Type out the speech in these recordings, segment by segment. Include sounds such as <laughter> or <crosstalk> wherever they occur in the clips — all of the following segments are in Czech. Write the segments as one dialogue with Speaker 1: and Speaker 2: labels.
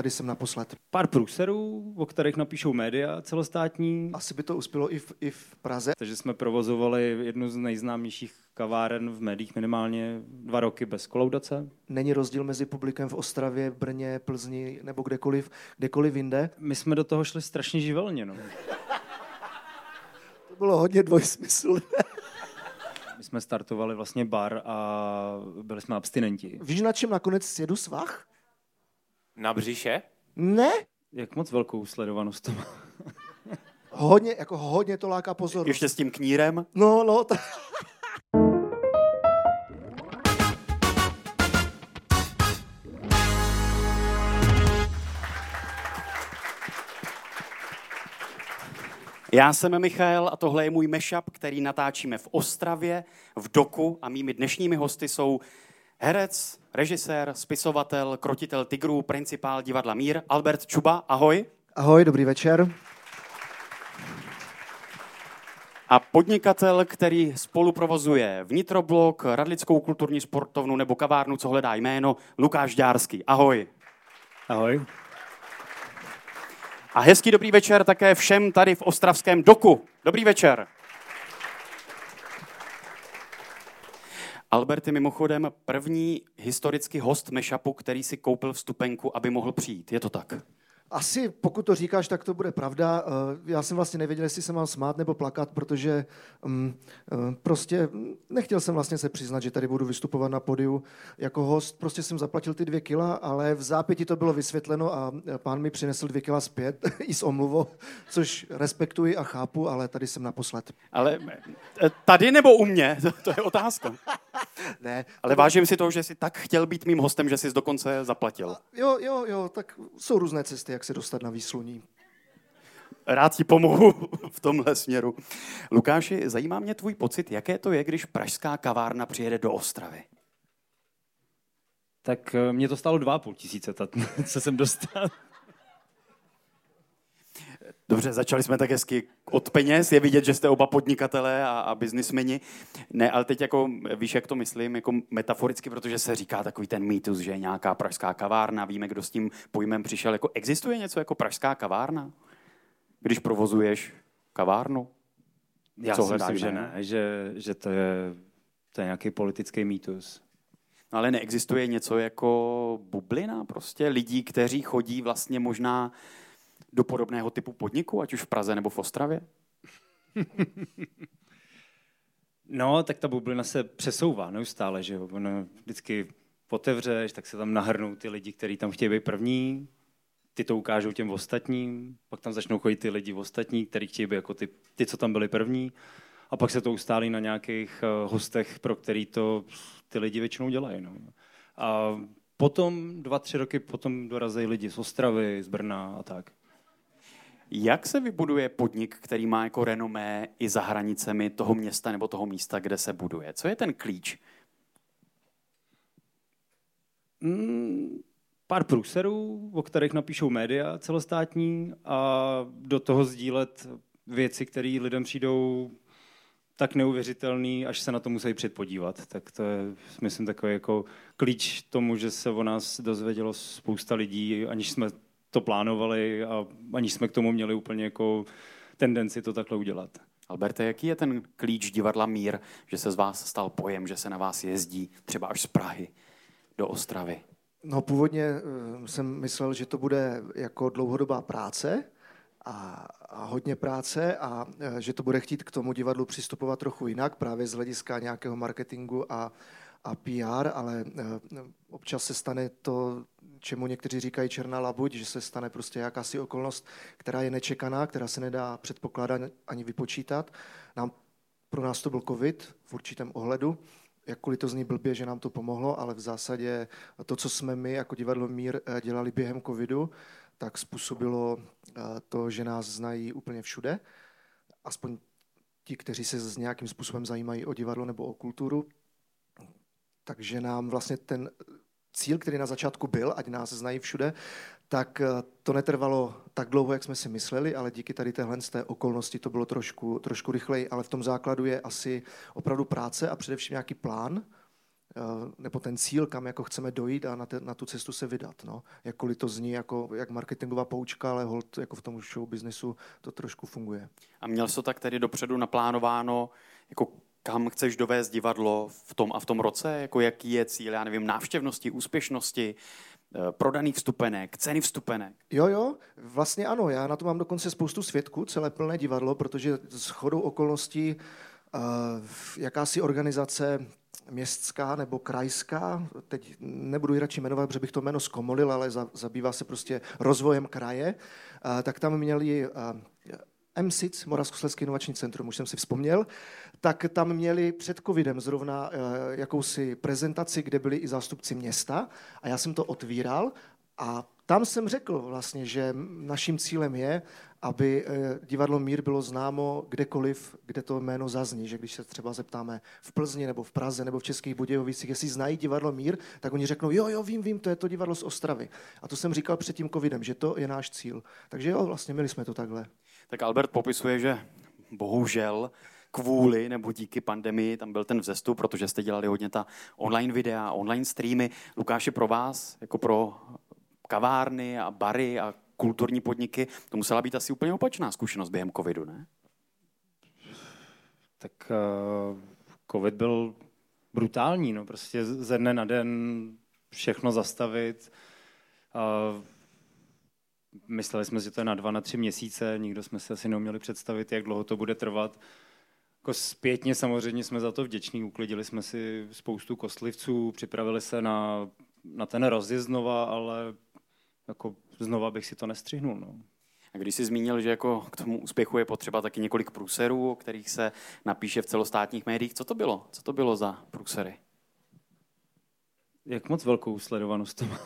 Speaker 1: tady jsem naposled.
Speaker 2: Pár průserů, o kterých napíšou média celostátní.
Speaker 1: Asi by to uspělo i v, i v Praze.
Speaker 2: Takže jsme provozovali jednu z nejznámějších kaváren v médiích minimálně dva roky bez kolaudace.
Speaker 1: Není rozdíl mezi publikem v Ostravě, Brně, Plzni nebo kdekoliv, kdekoliv jinde.
Speaker 2: My jsme do toho šli strašně živelně. No.
Speaker 1: To bylo hodně dvojsmysl. <laughs>
Speaker 2: My jsme startovali vlastně bar a byli jsme abstinenti.
Speaker 1: Víš, na čem nakonec sjedu svah?
Speaker 3: Na břiše?
Speaker 1: Ne?
Speaker 2: Jak moc velkou sledovanost to má?
Speaker 1: Hodně, jako hodně to láká pozornost.
Speaker 3: Ještě s tím knírem?
Speaker 1: No, no, to...
Speaker 3: Já jsem Michal a tohle je můj mashup, který natáčíme v Ostravě, v Doku a mými dnešními hosty jsou herec, režisér, spisovatel, krotitel tigrů, principál divadla Mír, Albert Čuba, ahoj.
Speaker 1: Ahoj, dobrý večer.
Speaker 3: A podnikatel, který spolu provozuje Vnitroblok, Radlickou kulturní sportovnu nebo kavárnu, co hledá jméno, Lukáš Dárský. Ahoj.
Speaker 2: Ahoj.
Speaker 3: A hezký dobrý večer také všem tady v Ostravském doku. Dobrý večer. Albert je mimochodem první historický host Meshapu, který si koupil vstupenku, aby mohl přijít. Je to tak?
Speaker 1: Asi pokud to říkáš, tak to bude pravda. Eh, Já jsem vlastně nevěděl, jestli se mám smát nebo plakat, protože um, prostě nechtěl jsem vlastně se přiznat, že tady budu vystupovat na podiu jako host. Prostě jsem zaplatil ty dvě kila, ale v zápěti to bylo vysvětleno a eh, pán mi přinesl dvě kila zpět <laughs> i s omluvou, což respektuji a chápu, ale tady jsem naposled.
Speaker 3: Ale eh, tady nebo u mě? <laughs> To, je otázka. <laughs>
Speaker 1: Ne,
Speaker 3: Ale vážím si toho, že jsi tak chtěl být mým hostem, že jsi dokonce zaplatil.
Speaker 1: Jo, jo, jo, tak jsou různé cesty, jak se dostat na výsluní.
Speaker 3: Rád ti pomohu v tomhle směru. Lukáši, zajímá mě tvůj pocit, jaké to je, když pražská kavárna přijede do Ostravy.
Speaker 2: Tak eh, mě to stálo půl tisíce, ta- <laughs> co jsem dostal.
Speaker 3: Dobře, začali jsme tak hezky od peněz. Je vidět, že jste oba podnikatelé a, a biznismeni. Ne, ale teď jako, víš, jak to myslím, jako metaforicky, protože se říká takový ten mýtus, že je nějaká pražská kavárna, víme, kdo s tím pojmem přišel. Jako, existuje něco jako pražská kavárna? Když provozuješ kavárnu?
Speaker 2: Já
Speaker 3: Co
Speaker 2: si
Speaker 3: hledáš,
Speaker 2: myslím, že
Speaker 3: ne?
Speaker 2: ne, že, že to, je, to je nějaký politický mýtus.
Speaker 3: No, ale neexistuje něco jako bublina prostě lidí, kteří chodí vlastně možná do podobného typu podniku, ať už v Praze nebo v Ostravě? <laughs>
Speaker 2: No, tak ta bublina se přesouvá neustále, že jo. Ono vždycky otevřeš, tak se tam nahrnou ty lidi, kteří tam chtějí být první, ty to ukážou těm ostatním, pak tam začnou chodit ty lidi ostatní, kteří chtějí být jako ty, ty, co tam byli první, a pak se to ustálí na nějakých uh, hostech, pro který to ty lidi většinou dělají. No. A potom, dva, tři roky potom dorazejí lidi z Ostravy, z Brna a tak.
Speaker 3: Jak se vybuduje podnik, který má jako renomé i za hranicemi toho města nebo toho místa, kde se buduje? Co je ten klíč?
Speaker 2: Mm, pár průserů, o kterých napíšou média celostátní a do toho sdílet věci, které lidem přijdou tak neuvěřitelný, až se na to musí předpodívat. Tak to je, myslím, takový jako klíč tomu, že se o nás dozvědělo spousta lidí, aniž jsme to plánovali a aniž jsme k tomu měli úplně jako tendenci to takhle udělat.
Speaker 3: Alberte, jaký je ten klíč divadla Mír, že se z vás stal pojem, že se na vás jezdí třeba až z Prahy do Ostravy?
Speaker 1: No původně eh, jsem myslel, že to bude jako dlouhodobá práce a, a hodně práce a eh, že to bude chtít k tomu divadlu přistupovat trochu jinak, právě z hlediska nějakého marketingu a, a PR, ale eh, občas se stane to, čemu někteří říkají černá labuť, že se stane prostě jakási okolnost, která je nečekaná, která se nedá předpokládat ani vypočítat. Nám, pro nás to byl covid v určitém ohledu, jakkoliv to zní blbě, že nám to pomohlo, ale v zásadě to, co jsme my jako divadlo Mír eh, dělali během covidu, tak způsobilo eh, to, že nás znají úplně všude, aspoň ti, kteří se s nějakým způsobem zajímají o divadlo nebo o kulturu. Takže nám vlastně ten cíl, který na začátku byl, ať nás znají všude, tak eh, to netrvalo tak dlouho, jak jsme si mysleli, ale díky tady téhle z té okolnosti to bylo trošku, trošku rychleji, ale v tom základu je asi opravdu práce a především nějaký plán, nebo ten cíl, kam jako chceme dojít a na, te, na tu cestu se vydat. No. Jakkoliv to zní jako jak marketingová poučka, ale hold jako v tom show businessu to trošku funguje.
Speaker 3: A měl jsi to tak tedy dopředu naplánováno, jako kam chceš dovést divadlo v tom a v tom roce? Jako jaký je cíl, já nevím, návštěvnosti, úspěšnosti, eh, prodaný vstupenek, ceny vstupenek?
Speaker 1: Jo, jo, vlastně ano. Já na to mám dokonce spoustu svědků, celé plné divadlo, protože s chodou okolností uh, jakási organizace městská nebo krajská, teď nebudu ji radši jmenovat, protože bych to jméno zkomolil, ale zabývá se prostě rozvojem kraje, uh, tak tam měli uh, MSIC, Moravskoslezský inovační centrum, už jsem si vzpomněl, tak tam měli před covidem zrovna uh, jakousi prezentaci, kde byli i zástupci města a já jsem to otvíral a tam jsem řekl vlastně, že naším cílem je, aby eh, divadlo Mír bylo známo kdekoliv, kde to jméno zazní. Že když se třeba zeptáme v Plzni nebo v Praze nebo v Českých Budějovicích, jestli znají divadlo Mír, tak oni řeknou, jo, jo, vím, vím, to je to divadlo z Ostravy. A to jsem říkal před tím covidem, že to je náš cíl. Takže jo, vlastně měli jsme to takhle.
Speaker 3: Tak Albert popisuje, že bohužel kvůli nebo díky pandemii tam byl ten vzestup, protože jste dělali hodně ta online videa, online streamy. Lukáši, pro vás, jako pro kavárny a bary a kulturní podniky, to musela být asi úplně opačná zkušenost během covidu, ne?
Speaker 2: Tak uh, covid byl brutální, no prostě ze dne na den všechno zastavit. Uh, mysleli jsme, že to je na dva, na tři měsíce, nikdo jsme si asi neuměli představit, jak dlouho to bude trvat. Jako zpětně samozřejmě jsme za to vděční, uklidili jsme si spoustu kostlivců, připravili se na, na ten rozjezd znova, ale jako znova bych si to nestřihnul. No.
Speaker 3: A když jsi zmínil, že jako k tomu úspěchu je potřeba taky několik průserů, o kterých se napíše v celostátních médiích, co to bylo? Co to bylo za průsery?
Speaker 2: Jak moc velkou sledovanost to má?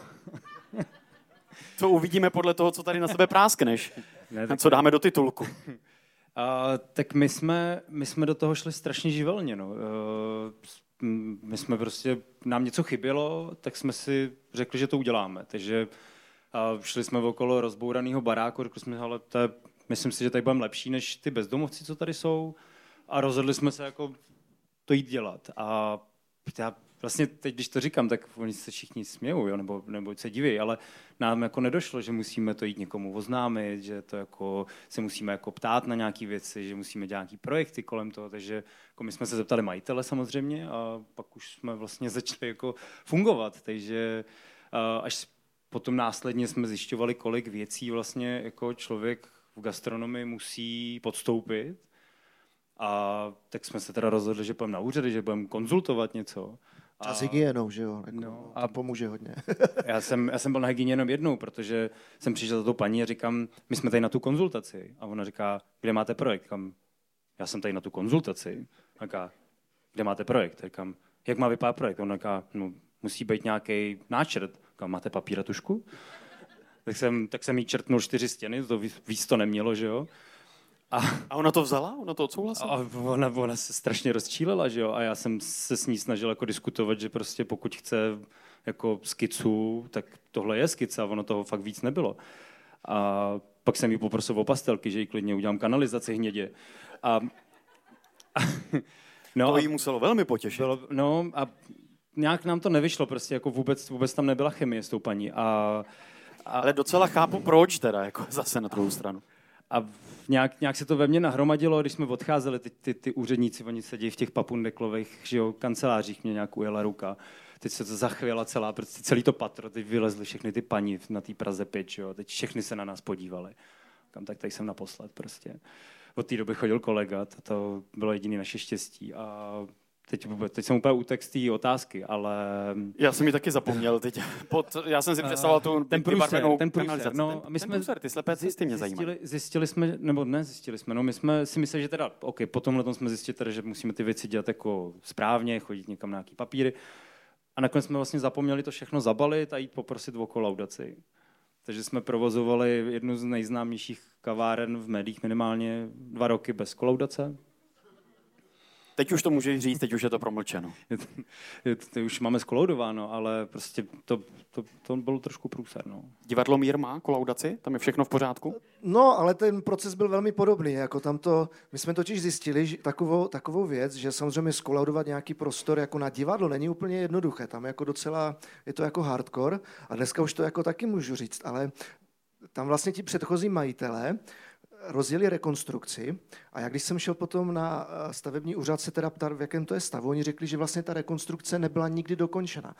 Speaker 3: to uvidíme podle toho, co tady na sebe práskneš. Ne, tak... Co dáme do titulku. <laughs>
Speaker 2: A, tak my jsme, my jsme do toho šli strašně živelně. No. E, my jsme prostě, nám něco chybělo, tak jsme si řekli, že to uděláme. Takže a šli jsme okolo rozbouraného baráku, řekli jsme, ale to je, myslím si, že tady budeme lepší než ty bezdomovci, co tady jsou. A rozhodli jsme se jako to jít dělat. A já vlastně teď, když to říkám, tak oni se všichni smějou, jo, nebo, nebo se diví, ale nám jako nedošlo, že musíme to jít někomu oznámit, že to jako se musíme jako ptát na nějaké věci, že musíme dělat nějaké projekty kolem toho, takže jako my jsme se zeptali majitele samozřejmě a pak už jsme vlastně začali jako fungovat, takže až potom následně jsme zjišťovali, kolik věcí vlastně jako člověk v gastronomii musí podstoupit. A tak jsme se teda rozhodli, že budeme na úřady, že budeme konzultovat něco.
Speaker 1: A, s hygienou, že jo? Jako, no, a pomůže hodně. <laughs>
Speaker 2: já, jsem, já jsem byl na hygieně jenom jednou, protože jsem přišel za tou paní a říkám, my jsme tady na tu konzultaci. A ona říká, kde máte projekt? Říkám, já jsem tady na tu konzultaci. A říká, kde máte projekt? A říkám, jak má vypadat projekt? A ona říká, no, musí být nějaký náčrt. Kam máte papír a tušku? <laughs> Tak jsem, tak jsem jí čertnul čtyři stěny, to víc to nemělo, že jo?
Speaker 3: A, a ona to vzala? Ona to odsouhlasila?
Speaker 2: A ona, ona se strašně rozčílela, že jo? A já jsem se s ní snažil jako diskutovat, že prostě pokud chce jako skicu, tak tohle je skica, a ono toho fakt víc nebylo. A pak jsem jí poprosil o pastelky, že jí klidně udělám kanalizaci hnědě. A,
Speaker 3: a, <laughs> no, to jí muselo velmi potěšit. Bylo,
Speaker 2: no a nějak nám to nevyšlo, prostě jako vůbec, vůbec tam nebyla chemie s tou paní. A,
Speaker 3: a, Ale docela chápu proč teda, jako <laughs> zase na druhou stranu.
Speaker 2: A nějak, nějak se to ve mně nahromadilo, když jsme odcházeli, ty, ty, ty úředníci, oni sedí v těch papundeklových že jo, kancelářích, mě nějak ujela ruka. Teď se to zachvěla celá, prostě celý to patro, teď vylezly všechny ty paní na té Praze 5, jo, teď všechny se na nás podívali. Kam tak tady jsem naposled prostě. Od té doby chodil kolega, to, to bylo jediné naše štěstí. A Teď, teď jsem úplně útek z té otázky, ale...
Speaker 3: Já jsem ji taky zapomněl teď. <laughs> Pod, já jsem si představoval tu
Speaker 2: ten průser, ten průser, no,
Speaker 3: my ten jsme, průser, ty slepé cesty mě
Speaker 2: zajímají. Zjistili, zjistili, jsme, nebo ne zjistili jsme, no my jsme si mysleli, že teda, OK, po tomhle jsme zjistili teda, že musíme ty věci dělat jako správně, chodit někam na nějaký papíry. A nakonec jsme vlastně zapomněli to všechno zabalit a jít poprosit o kolaudaci. Takže jsme provozovali jednu z nejznámějších kaváren v médiích minimálně dva roky bez kolaudace
Speaker 3: Teď už to můžeš říct, teď už je to promlčeno. <laughs>
Speaker 2: Je to, je to, už máme skoloudováno, ale prostě to, to, to bylo trošku průser. No.
Speaker 3: Divadlo Mír má kolaudaci? Tam je všechno v pořádku?
Speaker 1: No, ale ten proces byl velmi podobný. Jako tam to, my jsme totiž zjistili že takovou, takovou věc, že samozřejmě skolaudovat nějaký prostor jako na divadlo není úplně jednoduché. Tam jako docela, je to jako hardcore a dneska už to jako taky můžu říct, ale tam vlastně ti předchozí majitelé rozjeli rekonstrukci a jak když jsem šel potom na eh, stavební úřad se teda ptat, v jakém to je stavu, oni řekli, že vlastně ta rekonstrukce nebyla nikdy dokončena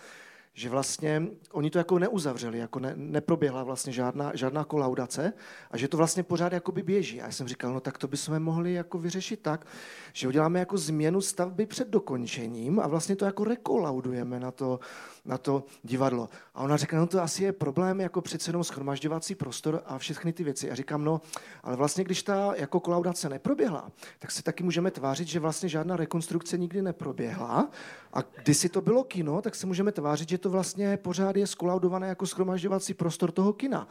Speaker 1: že vlastně oni to jako neuzavřeli, jako ne, neproběhla vlastně žádná, žádná kolaudace a že to vlastně pořád jakoby běží. A já jsem říkal, no tak to bychom mohli jako vyřešit tak, že uděláme jako změnu stavby před dokončením a vlastně to jako rekolaudujeme na to, na to divadlo. A ona řekla, no to asi je problém jako přece jenom schromažďovací prostor a všechny ty věci. A říkám, no, ale vlastně když ta jako kolaudace neproběhla, tak se taky můžeme tvářit, že vlastně žádná rekonstrukce nikdy neproběhla. A když si to bylo kino, tak se můžeme tvářit, že to vlastně pořád je skolaudované jako schromažďovací prostor toho kina.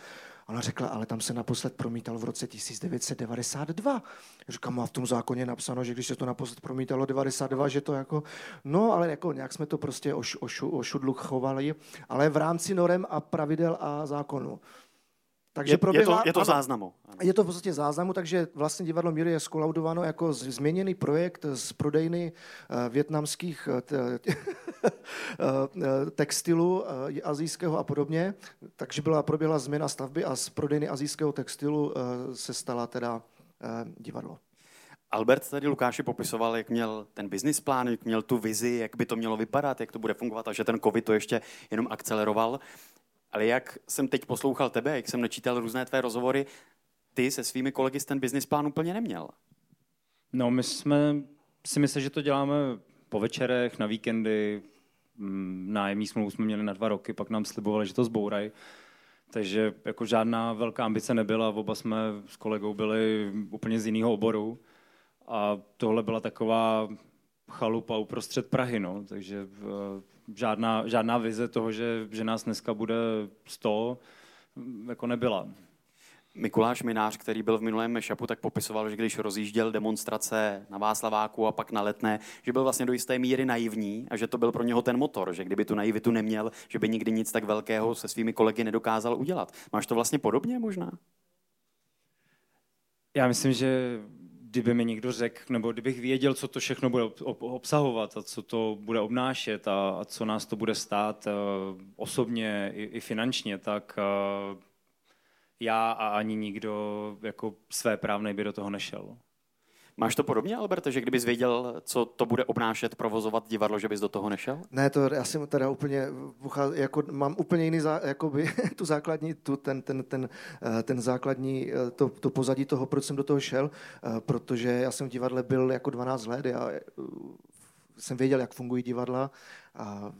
Speaker 1: Ona řekla, ale tam se naposled promítal v roce 1992. Říkám, má v tom zákoně napsáno, že když se to naposled promítalo 92, že to jako, no ale jako nějak jsme to prostě oš, oš, ošudlu chovali, ale v rámci norem a pravidel a zákonu.
Speaker 3: Takže je, proběhla, je to, je to záznamu.
Speaker 1: Je to v podstatě záznamu, takže vlastně divadlo Míry je skolaudováno jako změněný projekt z prodejny uh, větnamských uh, <laughs> textilu uh, azijského a podobně. Takže byla proběhla změna stavby a z prodejny azijského textilu uh, se stala teda divadlo.
Speaker 3: Albert tady Lukáši popisoval, jak měl ten business plán, jak měl tu vizi, jak by to mělo vypadat, jak to bude fungovat a že ten covid to ještě jenom akceleroval. Ale jak jsem teď poslouchal tebe, jak jsem načítal různé tvé rozhovory, ty se svými kolegy ten business plán úplně neměl.
Speaker 2: No, my jsme si mysleli, že to děláme po večerech, na víkendy, mm, nájemní smlouvu jsme měli na dva roky, pak nám slibovali, že to zbourají. Takže jako žádná velká ambice nebyla, oba jsme s kolegou byli úplně z jiného oboru. A tohle byla taková chalupa uprostřed Prahy, no. takže žádná, žádná vize toho, že, že nás dneska bude 100, jako nebyla.
Speaker 3: Mikuláš Minář, který byl v minulém mešapu, tak popisoval, že když rozjížděl demonstrace na Václaváku a pak na Letné, že byl vlastně do jisté míry naivní a že to byl pro něho ten motor, že kdyby tu naivitu neměl, že by nikdy nic tak velkého se svými kolegy nedokázal udělat. Máš to vlastně podobně možná?
Speaker 2: Já myslím, že kdyby mi někdo řekl, nebo kdybych věděl, co to všechno bude obsahovat a co to bude obnášet a, a co nás to bude stát uh, osobně i, i finančně, tak uh, já a ani nikdo jako své právnej by do toho nešel.
Speaker 3: Máš to podobně, Alberte, že kdybys věděl, co to bude obnášet, provozovat divadlo, že bys do toho nešel?
Speaker 1: Ne, to já jsem teda úplně, jako mám úplně jiný, zá, jakoby, <laughs> tu základní, tu, ten, ten, ten, eh, ten základní, eh, to, to pozadí toho, proč jsem do toho šel, eh, protože já jsem v divadle byl jako 12 let, já jsem věděl, jak fungují divadla a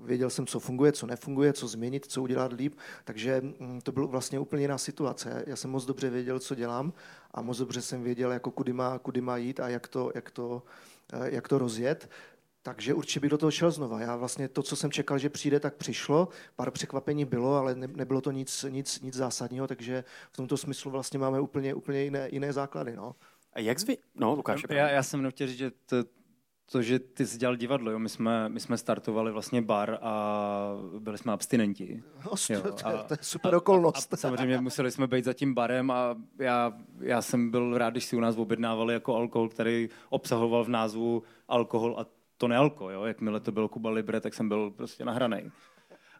Speaker 1: věděl jsem, co funguje, co nefunguje, co změnit, co udělat líp, takže mm, to byla vlastně úplně jiná situace. Já jsem moc dobře věděl, co dělám a moc dobře jsem věděl, jako kudy má, kudy má jít a jak to, jak to, eh, jak to rozjet. Takže určitě bych do toho šel znova. Já vlastně to, co jsem čekal, že přijde, tak přišlo. Pár překvapení bylo, ale ne, nebylo to nic, nic, nic zásadního, takže v tomto smyslu vlastně máme úplně, úplně jiné, jiné základy. No.
Speaker 3: A jak zvy... No, Lukáš.
Speaker 2: Já, já jsem chtěl říct, že to, to, že ty jsi dělal divadlo, jo? My, jsme, my jsme startovali vlastně bar a byli jsme abstinenti.
Speaker 1: Jo? To, a, to je super okolnost.
Speaker 2: A, a samozřejmě museli jsme být za tím barem a já, já jsem byl rád, když si u nás objednávali jako alkohol, který obsahoval v názvu alkohol a to nealko. Jo? Jakmile to bylo Kuba Libre, tak jsem byl prostě nahraný.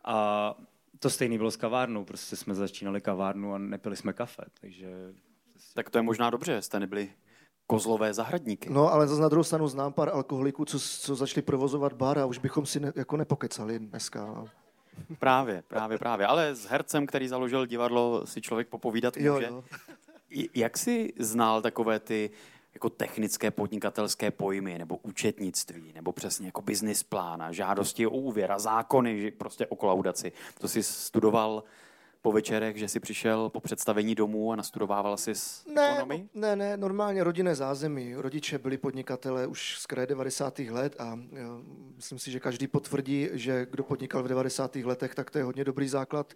Speaker 2: A to stejný bylo s kavárnou, prostě jsme začínali kavárnu a nepili jsme kafe, takže...
Speaker 3: Tak to je možná dobře, jste nebyli kozlové zahradníky.
Speaker 1: No, ale zase na druhou stranu znám pár alkoholiků, co, co začali provozovat bar a už bychom si ne, jako nepokecali dneska. No.
Speaker 3: Právě, právě, právě. Ale s hercem, který založil divadlo, si člověk popovídat může. Jo, jo. Jak jsi znal takové ty jako technické podnikatelské pojmy, nebo účetnictví, nebo přesně jako business plána, žádosti o úvěr a zákony prostě o kolaudaci. To jsi studoval po večerech, že jsi přišel po představení domů a nastudovával si s
Speaker 1: ne, ekonomii? Ne, ne, normálně rodinné zázemí. Rodiče byli podnikatelé už z kraje 90. let a jo, myslím si, že každý potvrdí, že kdo podnikal v 90. letech, tak to je hodně dobrý základ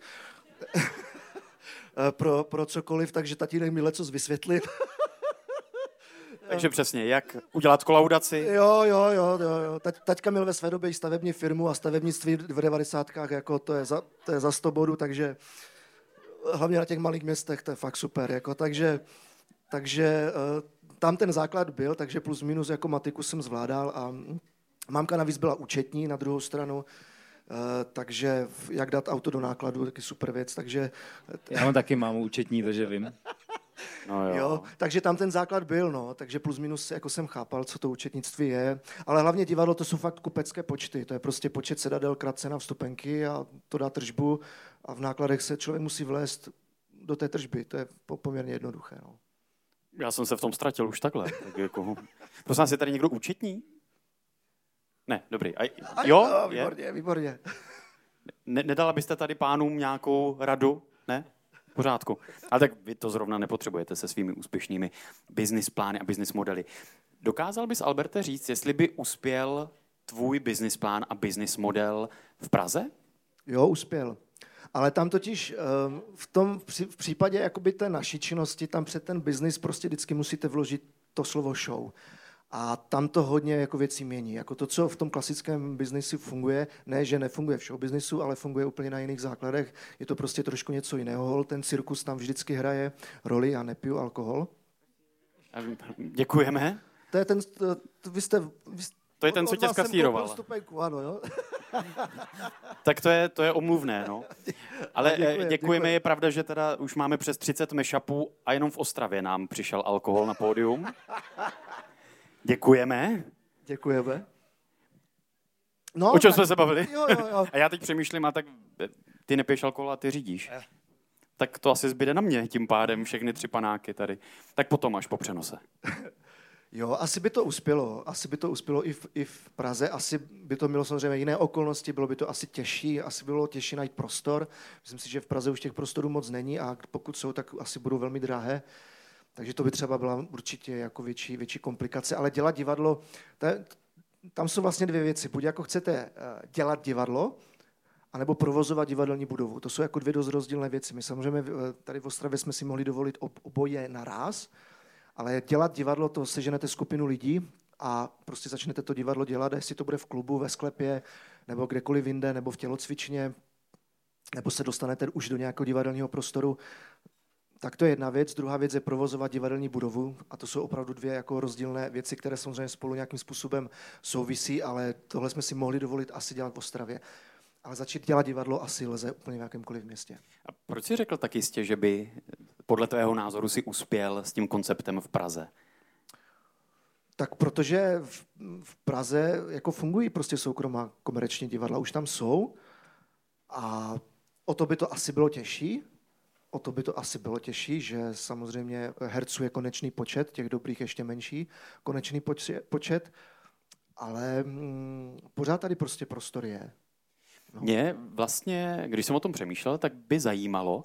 Speaker 1: pro, pro cokoliv, takže tatínek mi leco vysvětlit. <laughs>
Speaker 3: Takže přesně, jak udělat kolaudaci.
Speaker 1: Jo, jo, jo, jo, jo. Tať, taťka měl ve své době i stavební firmu a stavebnictví v 90. jako to je za, to je za 100 bodů, takže hlavně na těch malých městech, to je fakt super. Jako, takže takže uh, tam ten základ byl, takže plus minus jako matiku jsem zvládal a mámka navíc byla účetní na druhou stranu, Uh, takže jak dát auto do nákladu, taky super věc, takže...
Speaker 2: Já mám taky mámu účetní, takže vím. <laughs>
Speaker 1: No jo. jo. takže tam ten základ byl, no, takže plus minus jako jsem chápal, co to účetnictví je, ale hlavně divadlo to jsou fakt kupecké počty, to je prostě počet sedadel krát cena vstupenky a to dá tržbu a v nákladech se člověk musí vlézt do té tržby, to je poměrně jednoduché, no.
Speaker 3: Já jsem se v tom ztratil už takhle. Tak jako... Prosím vás, je tady někdo účetní? Ne, dobrý. A, jo?
Speaker 1: jo výborně, je? výborně.
Speaker 3: Ne, nedala byste tady pánům nějakou radu? Ne? Pořádku. Ale tak vy to zrovna nepotřebujete se svými úspěšnými business plány a business modely. Dokázal bys, Alberte, říct, jestli by uspěl tvůj business plán a business model v Praze?
Speaker 1: Jo, uspěl. Ale tam totiž ehm, v tom v případě jakoby té naší činnosti, tam před ten biznis prostě vždycky musíte vložit to slovo show. A tam to hodně jako věcí mění. Jako to, co v tom klasickém biznisu funguje, ne, že nefunguje v show businessu, ale funguje úplně na jiných základech. Je to prostě trošku něco jiného. Ten cirkus tam vždycky hraje roli, já nepiju alkohol.
Speaker 3: Děkujeme.
Speaker 1: To je ten, to, vy jste, vy,
Speaker 3: to je ten, co tě skasíroval.
Speaker 1: ano, jo? <laughs>
Speaker 3: tak to je, to je omluvné, no. <laughs> Ale děkuji, děkujeme, děkujeme, je pravda, že teda už máme přes 30 mešapů a jenom v Ostravě nám přišel alkohol na pódium. <laughs> Děkujeme.
Speaker 1: Děkujeme.
Speaker 3: No, o čem jsme se bavili?
Speaker 1: Jo, jo, jo.
Speaker 3: a já teď přemýšlím, a tak ty nepiješ alkohol a ty řídíš. Eh. Tak to asi zbyde na mě tím pádem všechny tři panáky tady. Tak potom až po přenose. <laughs>
Speaker 1: Jo, asi by to uspělo. Asi by to uspělo i v, i v Praze. Asi by to mělo samozřejmě jiné okolnosti, bylo by to asi těžší, asi by bylo těžší najít prostor. Myslím si, že v Praze už těch prostorů moc není a pokud jsou, tak asi budou velmi drahé. Takže to by třeba byla určitě jako větší, větší komplikace. Ale dělat divadlo, tam jsou vlastně dvě věci. Buď jako chcete eh, dělat divadlo, anebo provozovat divadelní budovu. To jsou jako dvě dost rozdílné věci. My samozřejmě eh, tady v Ostravě jsme si mohli dovolit oboje naraz, ale dělat divadlo, to seženete skupinu lidí a prostě začnete to divadlo dělat, jestli to bude v klubu, ve sklepě, nebo kdekoliv jinde, nebo v tělocvičně, nebo se dostanete už do nějakého divadelního prostoru, tak to je jedna věc. Druhá věc je provozovat divadelní budovu a to jsou opravdu dvě jako rozdílné věci, které samozřejmě spolu nějakým způsobem souvisí, ale tohle jsme si mohli dovolit asi dělat v Ostravě. Ale začít dělat divadlo asi lze úplně v jakémkoliv městě.
Speaker 3: A proč jsi řekl tak jistě, že by podle tvého názoru si uspěl s tím konceptem v Praze?
Speaker 1: Tak protože v, v Praze jako fungují prostě soukromá komerční divadla, už tam jsou a o to by to asi bylo těžší, o to by to asi bylo těžší, že samozřejmě herců je konečný počet, těch dobrých ještě menší konečný počet, ale mm, pořád tady prostě prostor je.
Speaker 3: No. Mě vlastně, když jsem o tom přemýšlel, tak by zajímalo,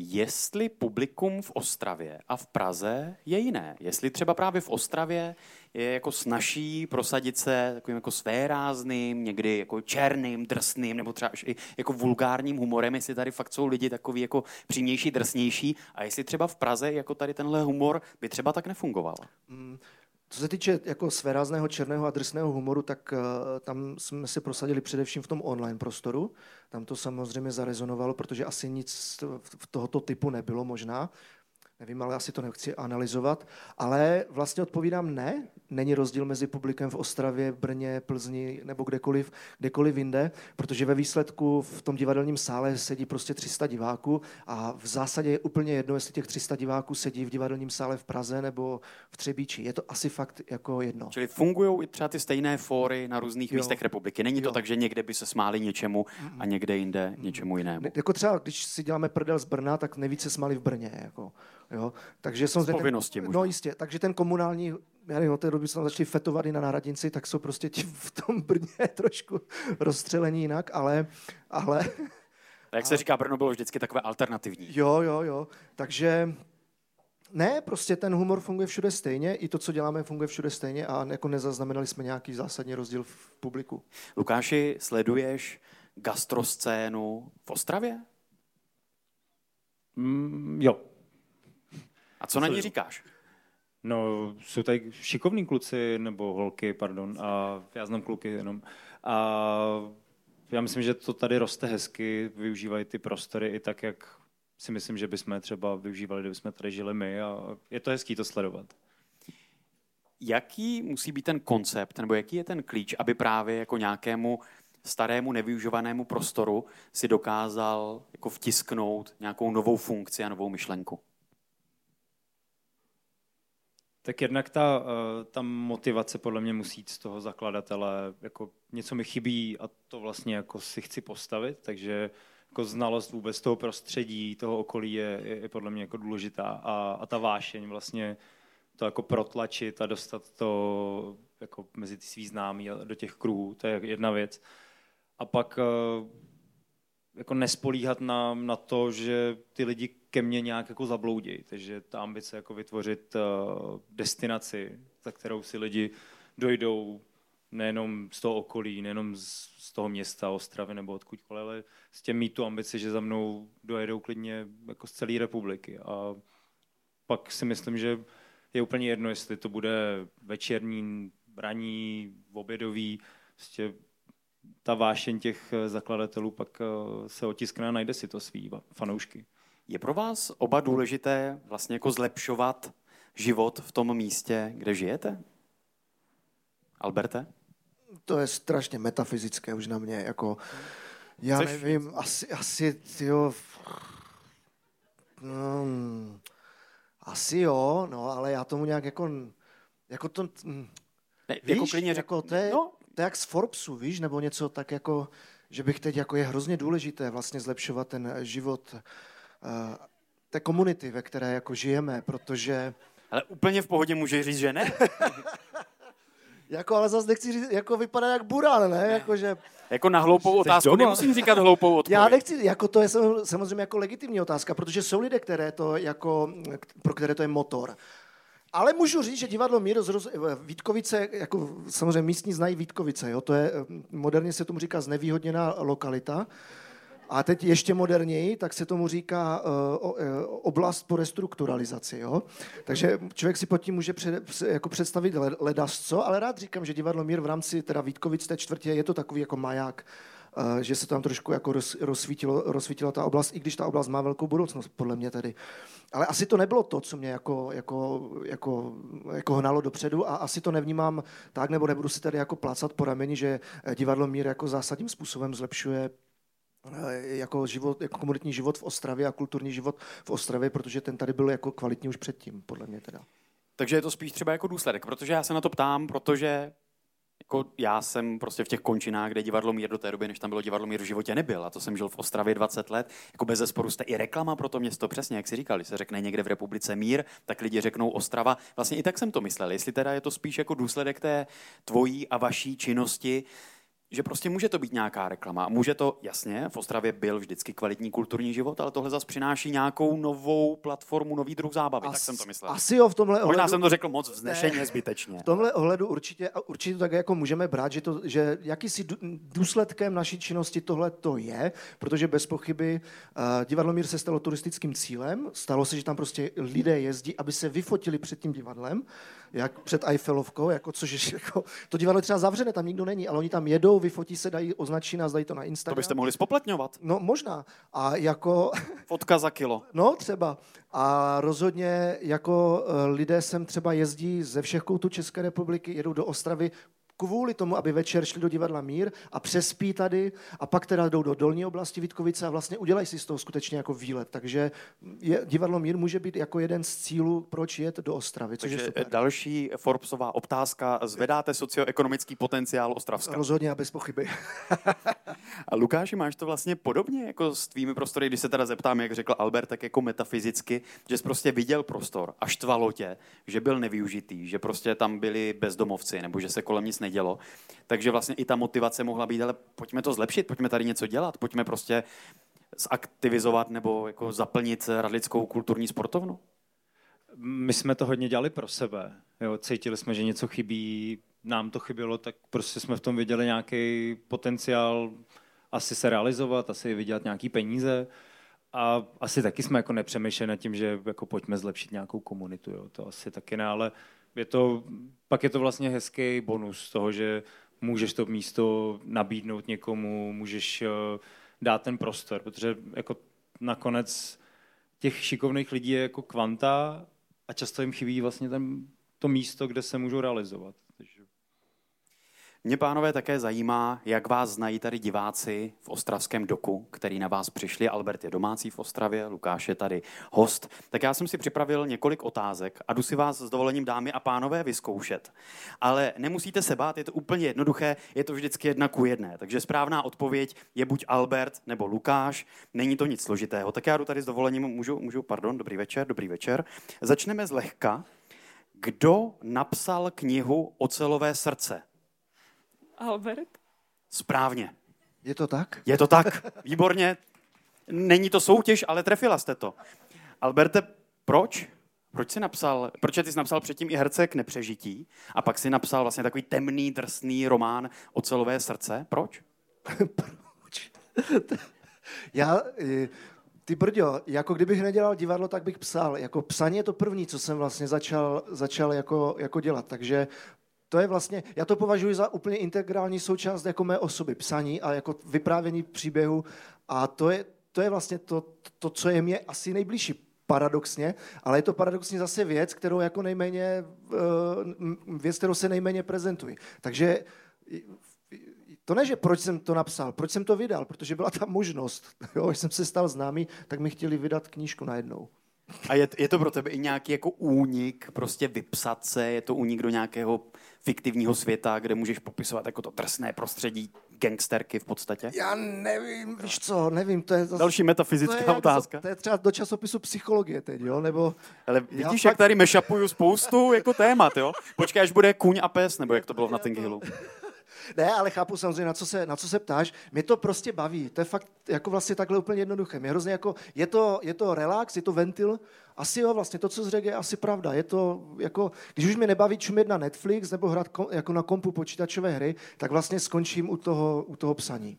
Speaker 3: jestli publikum v Ostravě a v Praze je jiné. Jestli třeba právě v Ostravě je jako snaží prosadit se takovým jako svérázným, někdy jako černým, drsným, nebo třeba i jako vulgárním humorem, jestli tady fakt jsou lidi takový jako přímější, drsnější a jestli třeba v Praze jako tady tenhle humor by třeba tak nefungoval. Mm,
Speaker 1: co se týče jako svérázného černého a drsného humoru, tak uh, tam jsme si prosadili především v tom online prostoru. Tam to samozřejmě zarezonovalo, protože asi nic v tohoto typu nebylo možná. Nevím, ale asi to nechci analyzovat. Ale vlastně odpovídám ne. Není rozdíl mezi publikem v Ostravě, Brně, Plzni nebo kdekoliv, kdekoliv jinde, protože ve výsledku v tom divadelním sále sedí prostě 300 diváků a v zásadě je úplně jedno, jestli těch 300 diváků sedí v divadelním sále v Praze nebo v Třebíči. Je to asi fakt jako jedno.
Speaker 3: Čili fungují i třeba ty stejné fóry na různých jo. místech republiky. Není to jo. tak, že někde by se smáli něčemu a někde jinde něčemu jinému. Ne,
Speaker 1: jako třeba, když si děláme prdel z Brna, tak nejvíce smáli v Brně. Jako. Jo? Takže jsem
Speaker 3: z povinnosti
Speaker 1: ten, No jistě, takže ten komunální, já nevím, od té doby jsme začali fetovat i na náradnici, tak jsou prostě ti <laughs> v tom Brně <laughs> trošku rozstřelení jinak, ale... ale
Speaker 3: a jak se říká, Brno bylo vždycky takové alternativní.
Speaker 1: Jo, jo, jo. Takže ne, prostě ten humor funguje všude stejně, i to, co děláme, funguje všude stejně a jako nezaznamenali jsme nějaký zásadní rozdíl v publiku.
Speaker 3: Lukáši, sleduješ gastroscénu v Ostravě?
Speaker 2: Mm, jo,
Speaker 3: a co na ní říkáš?
Speaker 2: No, jsou tady šikovní kluci, nebo holky, pardon, a já znám kluky jenom. A já myslím, že to tady roste hezky, využívají ty prostory i tak, jak si myslím, že bychom třeba využívali, kdyby jsme tady žili my a je to hezký to sledovat.
Speaker 3: Jaký musí být ten koncept, nebo jaký je ten klíč, aby právě jako nějakému starému nevyužívanému prostoru si dokázal jako vtisknout nějakou novou funkci a novou myšlenku?
Speaker 2: Tak jednak ta, eh, ta motivace podle mě musí z toho zakladatele, jako něco mi chybí a to vlastně jako si chci postavit, takže jako znalost vůbec toho prostředí, toho okolí je, je, je podle mě jako důležitá a, a ta vášeň vlastně to jako protlačit a dostat to jako mezi ty svý známí a do těch kruhů, to je jedna věc. A pak eh, jako nespolíhat na, na to, že ty lidi ke mně nějak jako zabloudí. Takže ta ambice jako vytvořit uh, destinaci, za kterou si lidi dojdou nejenom z toho okolí, nejenom z, toho města, Ostravy nebo odkudkoliv, ale s těm mít tu ambici, že za mnou dojedou klidně jako z celé republiky. A pak si myslím, že je úplně jedno, jestli to bude večerní, raní, obědový, prostě ta vášeň těch zakladatelů pak eh, se otiskne a najde si to svý fanoušky.
Speaker 3: Je pro vás oba důležité vlastně jako zlepšovat život v tom místě, kde žijete? Alberte?
Speaker 1: To je strašně metafyzické už na mě, jako já Chceš? nevím, asi, asi, jo, no, asi jo, no, ale já tomu nějak jako, jako to,
Speaker 3: hm, ne, jako víš, jako, klidně řek...
Speaker 1: jako to, je, no. to je jak z Forbesu, víš, nebo něco tak jako, že bych teď, jako je hrozně důležité vlastně zlepšovat ten život té komunity, ve které jako žijeme, protože...
Speaker 3: Ale úplně v pohodě může říct, že ne? <laughs>
Speaker 1: jako, ale zase nechci říct, jako vypadá jak buran, ne? Jako, že...
Speaker 3: Jako na hloupou Jsi otázku doma? nemusím říkat hloupou <laughs> odpověď.
Speaker 1: Já nechci, jako to je samozřejmě jako legitimní otázka, protože jsou lidé, které to jako, pro které to je motor. Ale můžu říct, že divadlo Mír z roz... Vítkovice, jako samozřejmě místní znají Vítkovice, jo? to je, moderně se tomu říká znevýhodněná lokalita, a teď ještě moderněji, tak se tomu říká uh, oblast po restrukturalizaci. Jo? Takže člověk si pod tím může před, jako představit ledasco, ale rád říkám, že divadlo Mír v rámci teda Vítkovic té čtvrtě je to takový jako maják, uh, že se tam trošku jako roz, rozsvítilo, rozsvítila ta oblast, i když ta oblast má velkou budoucnost, podle mě tedy. Ale asi to nebylo to, co mě jako, jako, jako, jako hnalo dopředu a asi to nevnímám tak, nebo nebudu si tady jako plácat po rameni, že divadlo Mír jako zásadním způsobem zlepšuje Eh, jako, život, jako komunitní život v Ostravě a kulturní život v Ostravě, protože ten tady byl jako kvalitní už předtím, podle mě teda.
Speaker 3: Takže je to spíš třeba jako důsledek, protože já se na to ptám, protože jako já jsem prostě v těch končinách, kde divadlo Mír do té doby, než tam bylo divadlo Mír v životě nebyl. A to jsem žil v Ostravě 20 let. Jako bez zesporu jste i reklama pro to město, přesně jak si říkal, když se řekne někde v republice Mír, tak lidi řeknou Ostrava. Vlastně i tak jsem to myslel. Jestli teda je to spíš jako důsledek té tvojí a vaší činnosti, že prostě může to být nějaká reklama. Může to, jasně, v Ostravě byl vždycky kvalitní kulturní život, ale tohle zase přináší nějakou novou platformu, nový druh zábavy, As, tak jsem to myslel.
Speaker 1: Asi jo, v tomhle ohledu...
Speaker 3: Možná jsem to řekl moc vznešeně, zbytečně.
Speaker 1: V tomhle ohledu určitě, určitě tak jako můžeme brát, že, to, že jakýsi důsledkem naší činnosti tohle to je, protože bez pochyby uh, divadlo Mír se stalo turistickým cílem, stalo se, že tam prostě lidé jezdí, aby se vyfotili před tím divadlem, jak před Eiffelovkou, jako, což je, jako, to divadlo je třeba zavřené, tam nikdo není, ale oni tam jedou, vyfotí se, dají, označí nás, dají to na Instagram.
Speaker 3: To byste mohli spoplatňovat.
Speaker 1: No možná. A jako...
Speaker 3: Fotka za kilo. <laughs>
Speaker 1: No třeba. A rozhodně jako eh, lidé sem třeba jezdí ze všech koutů České republiky, jedou do Ostravy kvůli tomu, aby večer šli do divadla Mír a přespí tady a pak teda jdou do dolní oblasti Vítkovice a vlastně udělají si z toho skutečně jako výlet. Takže je, divadlo Mír může být jako jeden z cílů, proč jet do Ostravy, což Takže je super.
Speaker 3: další Forbesová otázka. Zvedáte socioekonomický potenciál Ostravska?
Speaker 1: Rozhodně a bez pochyby. <laughs>
Speaker 3: a Lukáši, máš to vlastně podobně jako s tvými prostory, když se teda zeptám, jak řekl Albert, tak jako metafyzicky, že jsi prostě viděl prostor a štvalo tě, že byl nevyužitý, že prostě tam byli bezdomovci nebo že se kolem nic nedělo. Takže vlastně i ta motivace mohla být, ale pojďme to zlepšit, pojďme tady něco dělat, pojďme prostě zaktivizovat nebo jako zaplnit radlickou kulturní sportovnu.
Speaker 2: My jsme to hodně dělali pro sebe. Jo, cítili jsme, že něco chybí, nám to chybělo, tak prostě jsme v tom viděli nějaký potenciál asi se realizovat, asi vydělat nějaký peníze. A asi taky jsme jako nepřemýšleli nad tím, že jako pojďme zlepšit nějakou komunitu, jo. to asi taky ne, ale je to, pak je to vlastně hezký bonus toho, že můžeš to místo nabídnout někomu, můžeš uh, dát ten prostor, protože jako nakonec těch šikovných lidí je jako kvanta a často jim chybí vlastně ten, to místo, kde se můžou realizovat.
Speaker 3: Mě, pánové, také zajímá, jak vás znají tady diváci v Ostravském doku, který na vás přišli. Albert je domácí v Ostravě, Lukáš je tady host. Tak já jsem si připravil několik otázek a jdu si vás s dovolením dámy a pánové vyzkoušet. Ale nemusíte se bát, je to úplně jednoduché, je to vždycky jedna ku jedné. Takže správná odpověď je buď Albert nebo Lukáš, není to nic složitého. Tak já jdu tady s dovolením, můžu, můžu pardon, dobrý večer, dobrý večer. Začneme zlehka. Kdo napsal knihu Ocelové srdce?
Speaker 4: Albert?
Speaker 3: Správně.
Speaker 1: Je to tak?
Speaker 3: Je to tak. Výborně. Není to soutěž, ale trefila jste to. Alberte, proč? Proč jsi napsal, proč jsi napsal předtím i Herce k nepřežití a pak si napsal vlastně takový temný, drsný román Ocelové srdce? Proč?
Speaker 1: Proč? Já, eh, ty brďo, jako kdybych nedělal divadlo, tak bych psal. Jako psaní je to první, co jsem vlastně začal, začal jako, jako dělat. Takže to je vlastně, já to považuji za úplně integrální součást jako mé osoby, psaní a jako vyprávění příběhu a to je, to je vlastně to, to, co je mě asi nejbližší paradoxně, ale je to paradoxně zase věc, kterou jako nejméně, eh, věc, kterou se nejméně prezentuji. Takže to ne, že proč jsem to napsal, proč jsem to vydal, protože byla ta možnost. <laughs> Jo, když jsem se stal známý, tak mi chtěli vydat knížku najednou.
Speaker 3: A je, je to pro tebe i nějaký jako únik, prostě vypsat se, je to únik do nějakého fiktivního světa, kde můžeš popisovat jako to drsné prostředí gangsterky v podstatě?
Speaker 1: Já nevím, víš co, nevím, to je zase,
Speaker 3: Další metafyzická
Speaker 1: to je,
Speaker 3: otázka.
Speaker 1: To je třeba do časopisu psychologie teď, jo, nebo...
Speaker 3: Ale vidíš, jak
Speaker 1: fakt-
Speaker 3: tady mešapuju spoustu jako témat, jo? Počkej, až bude kůň a pes, nebo jak to bylo v Notting Hillu. <laughs>
Speaker 1: Ne, ale chápu samozřejmě, na co, se, na co se ptáš. Mě to prostě baví. To je fakt jako vlastně takhle úplně jednoduché. Mě hrozně jako, je to, je to relax, je to ventil. Asi jo, vlastně to, co jsi řekl, je asi pravda. Je to jako, když už mě nebaví čumět na Netflix nebo hrát kom, jako na kompu počítačové hry, tak vlastně skončím u toho, u toho psaní.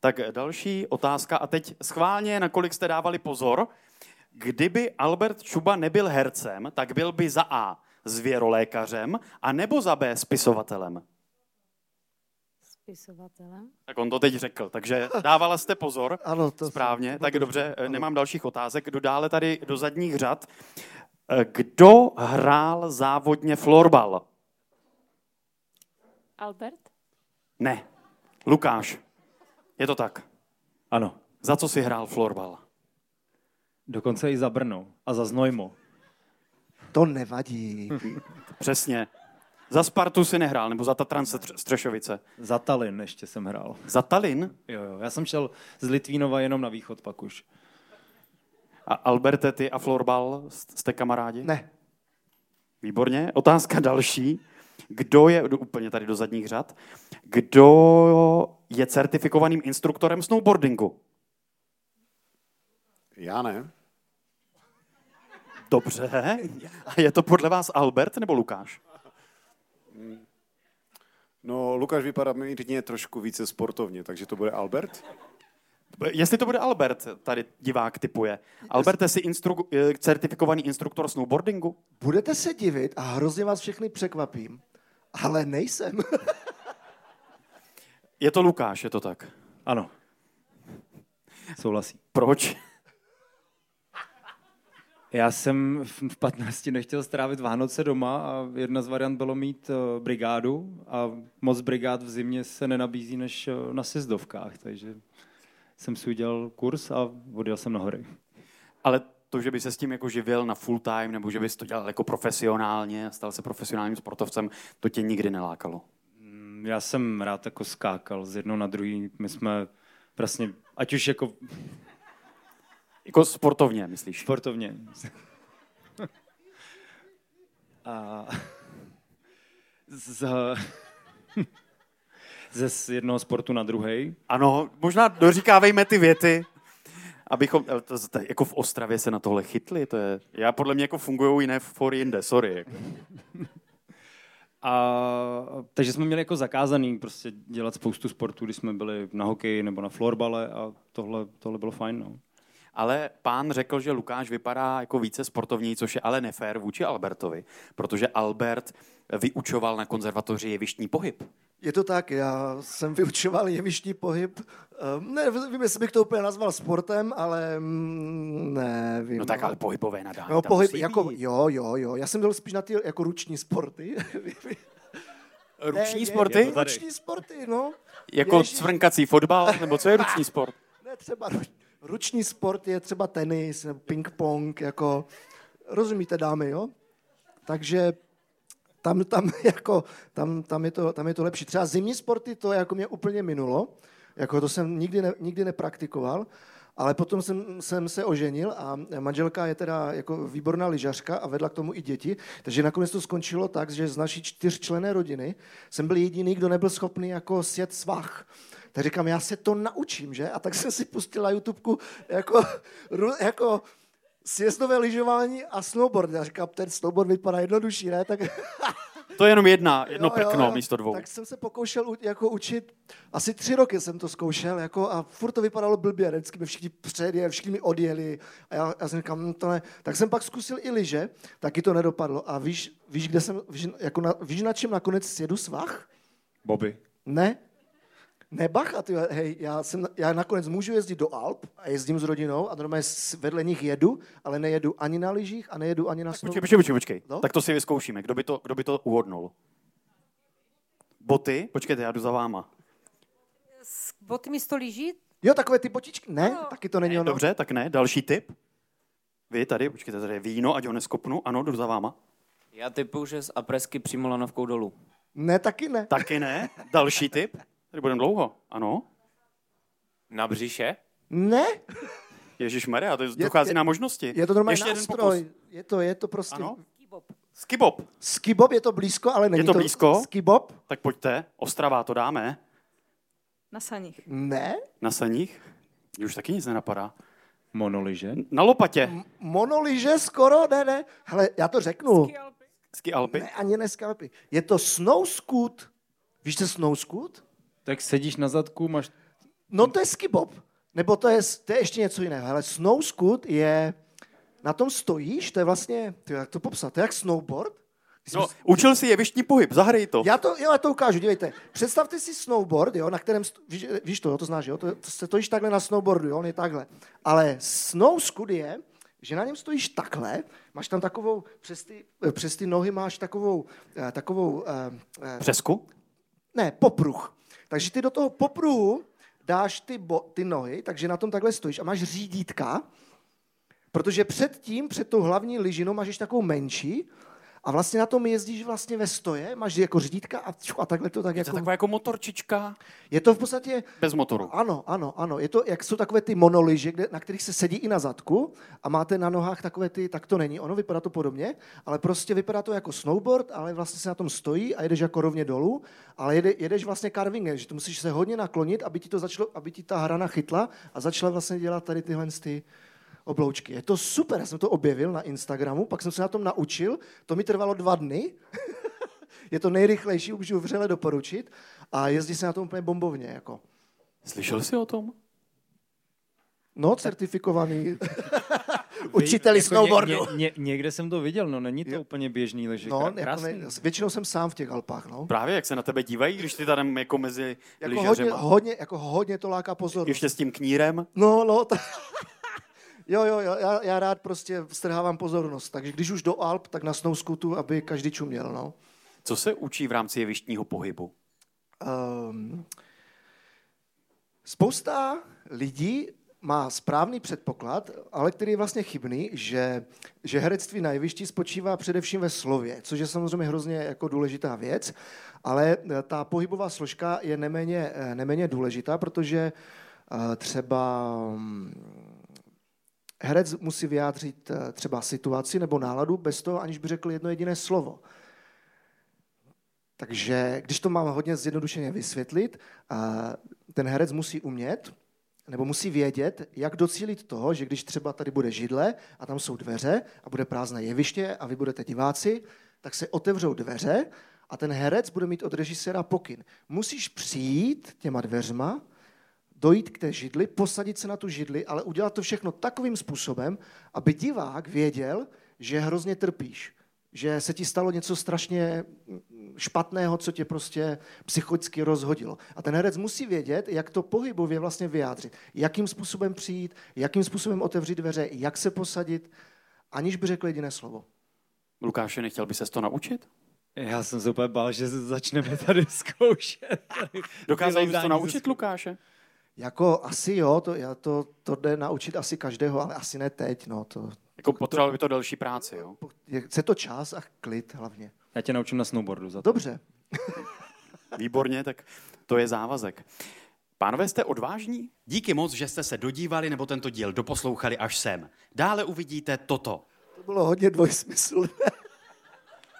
Speaker 3: Tak další otázka a teď schválně, nakolik jste dávali pozor. Kdyby Albert Čuba nebyl hercem, tak byl by za A zvěrolékařem a nebo za B spisovatelem.
Speaker 4: Spisovatelem?
Speaker 3: Tak on to teď řekl, takže dávala jste pozor. <laughs>
Speaker 1: Ano, to
Speaker 3: Správně, tak dobře, nemám dalších otázek. Jdu dále tady do zadních řad. Eh, Kdo hrál závodně florbal?
Speaker 4: Albert?
Speaker 3: Ne. Lukáš. Je to tak.
Speaker 2: Ano,
Speaker 3: Za co si hrál florbal?
Speaker 2: dokonce i za Brno a za Znojmo.
Speaker 1: To nevadí.
Speaker 3: Přesně. Za Spartu si nehrál, nebo za Tatran Stř- Střešovice.
Speaker 2: Za Tallinn ještě jsem hrál.
Speaker 3: Za Tallinn?
Speaker 2: Jo, jo. Já jsem šel z Litvínova jenom na východ pak už.
Speaker 3: A Alberte, ty a florbal, jste kamarádi?
Speaker 1: Ne.
Speaker 3: Výborně. Otázka další. Kdo je, jdu úplně tady do zadních řad, kdo je certifikovaným instruktorem snowboardingu?
Speaker 5: Já ne.
Speaker 3: Dobře. A je to podle vás Albert nebo Lukáš?
Speaker 5: No, Lukáš vypadá mírně trošku více sportovně, takže to bude Albert.
Speaker 3: Jestli to bude Albert, tady divák typuje. Alberte si instru- eh, certifikovaný instruktor snowboardingu?
Speaker 1: Budete se divit a hrozně vás všechny překvapím, ale nejsem. <laughs>
Speaker 3: Je to Lukáš, je to tak.
Speaker 2: Ano. Souhlasí.
Speaker 3: Proč?
Speaker 2: Já jsem v 15 nechtěl strávit Vánoce doma a jedna z variant bylo mít eh, brigádu a moc brigád v zimě se nenabízí než eh, na sjezdovkách, takže jsem si udělal kurz a odjel jsem na hory.
Speaker 3: Ale to, že by se s tím jako živil na full time, nebo že bys to dělal jako profesionálně, stal se profesionálním sportovcem, to tě nikdy nelákalo.
Speaker 2: Mm, Já jsem rád jako skákal z jednoho na druhý. My jsme vlastně, ať už jako
Speaker 3: Jako sportovně, myslíš?
Speaker 2: sportovně. <laughs> A z, <laughs> ze z jednoho sportu na druhý.
Speaker 3: Ano, možná doříkávejme ty věty, abychom, to, to, jako v Ostravě se na tohle chytli, to je, já podle mě jako fungují jiné for jinde, sorry. Jako.
Speaker 2: A, takže jsme měli jako zakázaný prostě dělat spoustu sportů, když jsme byli na hokeji nebo na florbale a tohle, tohle bylo fajn. No.
Speaker 3: Ale pán řekl, že Lukáš vypadá jako více sportovní, což je ale nefér vůči Albertovi, protože Albert vyučoval na konzervatoři jevištní pohyb.
Speaker 1: Je to tak, já jsem vyučoval jevištní pohyb. Ehm, Ne, vím, jestli bych to úplně nazval sportem, ale mm, ne, vím.
Speaker 3: No tak ale pohybové nadání
Speaker 1: No, pohyb, jako, jo, jo, jo. Já jsem byl spíš na ty jako ruční sporty. <laughs>
Speaker 3: Ruční
Speaker 1: Ne,
Speaker 3: sporty?
Speaker 1: Je, je, ruční sporty, no.
Speaker 3: Jako
Speaker 1: Ježíš.
Speaker 3: cvrnkací fotbal? Nebo co je ruční <laughs> sport?
Speaker 1: Ne, třeba ru, ruční sport je třeba tenis nebo ping-pong, jako, rozumíte dámy, jo? Takže tam, tam, <laughs> jako, tam, tam, je to, tam je to lepší. Třeba zimní sporty, to jako mě úplně minulo, jako to jsem nikdy, ne, nikdy nepraktikoval, ale potom jsem, jsem se oženil a manželka je teda jako výborná lyžařka a vedla k tomu i děti, takže nakonec to skončilo tak, že z naší čtyřčlené rodiny jsem byl jediný, kdo nebyl schopný jako sjet svah. Tak říkám, já se to naučím, že? A tak jsem si pustil na YouTubeku jako, jako sjezdové lyžování a snowboard. Já říkám, ten snowboard vypadá jednodušší, ne? Tak,
Speaker 3: To je jenom jedna, <laughs> jedno
Speaker 1: Jo,
Speaker 3: prkno
Speaker 1: jo.
Speaker 3: místo dvou.
Speaker 1: Tak jsem se pokoušel jako učit, asi tři roky jsem to zkoušel jako, a furt to vypadalo blbě, vždycky mi všichni předjeli, všichni mi odjeli a já, já jsem říkal, "Hm, to ne. Tak jsem pak zkusil i lyže, taky to nedopadlo. A víš, víš, kde jsem, víš, jako na, víš na čem nakonec sjedu svah?
Speaker 2: Bobby.
Speaker 1: Ne. Ne, bacha, ty, hej, já, jsem, já nakonec můžu jezdit do Alp a jezdím s rodinou a normálně s- vedle nich jedu, ale nejedu ani na lyžích a nejedu ani na
Speaker 3: Počkej,
Speaker 1: snowboardu.
Speaker 3: počkej, počkej, počkej.
Speaker 1: No?
Speaker 3: Tak to si vyzkoušíme. Kdo by to, kdo by to uhodnul? Boty? Počkejte, já jdu za váma.
Speaker 6: S boty místo lyží?
Speaker 1: Jo, takové ty botičky. Ne,
Speaker 6: No.
Speaker 1: taky to není ono.
Speaker 3: Dobře, tak ne. Další tip. Vy tady, počkejte, tady je víno, ať ho neskopnu. Ano, jdu za váma.
Speaker 7: Já typuju, že z apresky přímo lanovkou dolů.
Speaker 1: Ne, taky ne.
Speaker 3: Taky ne. Další tip. Tady budeme dlouho. Ano.
Speaker 7: Na břiše?
Speaker 1: Ne,
Speaker 3: Ježíš Maria, to
Speaker 1: Je-
Speaker 3: dochází
Speaker 1: je-
Speaker 3: na možnosti.
Speaker 1: je to normální
Speaker 3: Ještě jeden
Speaker 1: nástroj.
Speaker 3: pokus.
Speaker 1: Je to, je to prostě...
Speaker 3: Ano. Skibob.
Speaker 1: Skibob je to blízko, ale není
Speaker 3: to blízko?
Speaker 1: Skibob?
Speaker 3: Tak pojďte. Ostrava, to dáme.
Speaker 4: Na saních.
Speaker 1: Ne.
Speaker 3: Na saních. Už taky nic nenapadá.
Speaker 2: Monoliže.
Speaker 3: Na lopatě.
Speaker 1: Monoliže skoro, ne, ne. Hele, já to řeknu.
Speaker 3: Ski Alpy.
Speaker 1: Ne, ani ne skalpy. Je to snow scoot. Víš, co je snow scoot?
Speaker 2: Tak sedíš na zadku, máš...
Speaker 1: No to je skibob. Nebo to je, to je ještě něco jiného. Ale snow scoot je... Na tom stojíš, to je vlastně... Ty, jak to popsat? To je jak snowboard.
Speaker 3: No, učil si jevištní pohyb, zahraj to.
Speaker 1: Já to, jo, já to ukážu, dívejte. Představte si snowboard, jo, na kterém, víš, víš to, jo, to znáš, jo, to, to se stojíš takhle na snowboardu, jo, on je takhle. Ale snow scoot je, že na něm stojíš takhle, máš tam takovou, přes ty, přes ty nohy máš takovou, eh, takovou, eh, eh,
Speaker 3: Přesku?
Speaker 1: ne, popruh. Takže ty do toho popruhu dáš ty, bo, ty nohy, takže na tom takhle stojíš a máš řídítka, protože předtím, před tou hlavní lyžinou máš ještě takovou menší a vlastně na tom jezdíš vlastně ve stoje, máš jako řídítka a, ču, a takhle to tak
Speaker 3: To je
Speaker 1: jako...
Speaker 3: taková jako motorčička?
Speaker 1: Je to v podstatě,
Speaker 3: bez motoru.
Speaker 1: ano, ano, ano, je to, jak jsou takové ty monoliže, kde, na kterých se sedí i na zadku a máte na nohách takové ty, tak to není, ono vypadá to podobně, ale prostě vypadá to jako snowboard, ale vlastně se na tom stojí a jedeš jako rovně dolů, ale jede, jedeš vlastně carvingem, že to musíš se hodně naklonit, aby ti to začalo, aby ti ta hrana chytla a začala vlastně dělat tady tyhle ty obloučky. Je to super, já jsem to objevil na Instagramu, pak jsem se na tom naučil, to mi trvalo dva dny, <laughs> je to nejrychlejší, můžu vřele doporučit a jezdí se na tom úplně bombovně. Jako.
Speaker 3: Slyšel jsi o tom?
Speaker 1: No, certifikovaný <laughs> učiteli
Speaker 2: Jako
Speaker 1: snowboardu.
Speaker 2: Ně, ně, ně, někde jsem to viděl, no není to
Speaker 1: Jo.
Speaker 2: úplně běžný, takže
Speaker 1: No, jako ne, většinou jsem sám v těch Alpách, no.
Speaker 3: Právě, jak se na tebe dívají, když ty tady jako mezi
Speaker 1: Jako hodně, hodně, jako hodně to láká pozornost.
Speaker 3: Ještě s tím knírem.
Speaker 1: No, no, ta... jo, jo, jo, já, já rád prostě strhávám pozornost, takže když už do Alp, tak na snowscootu, aby každý čuměl, no.
Speaker 3: Co se učí v rámci jevištního pohybu?
Speaker 1: Um, spousta lidí má správný předpoklad, ale který je vlastně chybný, že, že herectví na jevišti spočívá především ve slově, což je samozřejmě hrozně jako důležitá věc, ale eh, ta pohybová složka je neméně, eh, neméně důležitá, protože eh, třeba mm, herec musí vyjádřit eh, třeba situaci nebo náladu bez toho, aniž by řekl jedno jediné slovo. Takže když to mám hodně zjednodušeně vysvětlit, a ten herec musí umět, nebo musí vědět, jak docílit toho, že když třeba tady bude židle a tam jsou dveře a bude prázdné jeviště a vy budete diváci, tak se otevřou dveře a ten herec bude mít od režiséra pokyn. Musíš přijít těma dveřma dojít k té židli, posadit se na tu židli, ale udělat to všechno takovým způsobem, aby divák věděl, že hrozně trpíš, že se ti stalo něco strašně špatného, co tě prostě psychicky rozhodilo. A ten herec musí vědět, jak to pohybově vlastně vyjádřit. Jakým způsobem přijít, jakým způsobem otevřít dveře, jak se posadit, aniž by řekl jediné slovo.
Speaker 3: Lukáše, nechtěl by se to naučit?
Speaker 2: Já jsem se úplně bál, že začneme tady <laughs> zkoušet.
Speaker 3: Dokázal bys to naučit, Lukáše?
Speaker 1: Jako asi jo, to, já to, to jde naučit asi každého, ale asi ne teď. No, to,
Speaker 3: Jako potřeboval by to delší práci, jo?
Speaker 1: je- chce to čas a klid hlavně.
Speaker 2: Já tě naučím na snowboardu za to.
Speaker 1: Dobře. <laughs>
Speaker 3: Výborně, tak to je závazek. Pánové, jste odvážní?
Speaker 8: Díky moc, že jste se dodívali nebo tento díl doposlouchali až sem. Dále uvidíte toto.
Speaker 1: To bylo hodně dvojsmyslné.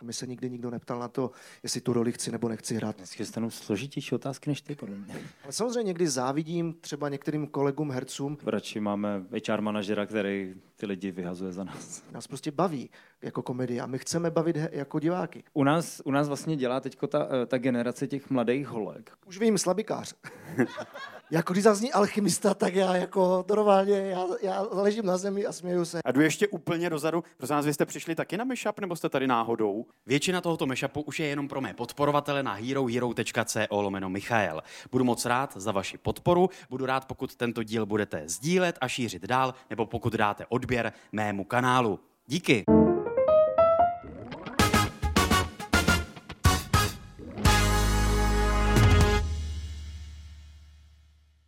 Speaker 1: Mi se nikdy nikdo neptal na to, jestli tu roli chci nebo nechci hrát.
Speaker 2: Dneska dostanou složitější otázky než ty, podle mě.
Speaker 1: Ale samozřejmě někdy závidím třeba některým kolegům hercům,
Speaker 2: Radši máme HR manažera, který ty lidi vyhazuje za nás.
Speaker 1: nás prostě baví jako komedie a my chceme bavit jako diváky.
Speaker 2: U nás, u nás vlastně dělá teď ta, eh, ta generace těch mladých holek.
Speaker 1: Už vím, slabikář. <laughs> jako když zazní alchymista, tak já jako normálně, já, já ležím na zemi a směju se.
Speaker 3: A jdu ještě úplně dozadu. Prosím vás, vy jste přišli taky na Mashup, nebo jste tady náhodou?
Speaker 8: Většina tohoto mashupu už je jenom pro mé podporovatele na herohero.co lomeno Michael. Budu moc rád za vaši podporu, budu rád, pokud tento díl budete sdílet a šířit dál, nebo pokud dáte odběr mému kanálu. Díky.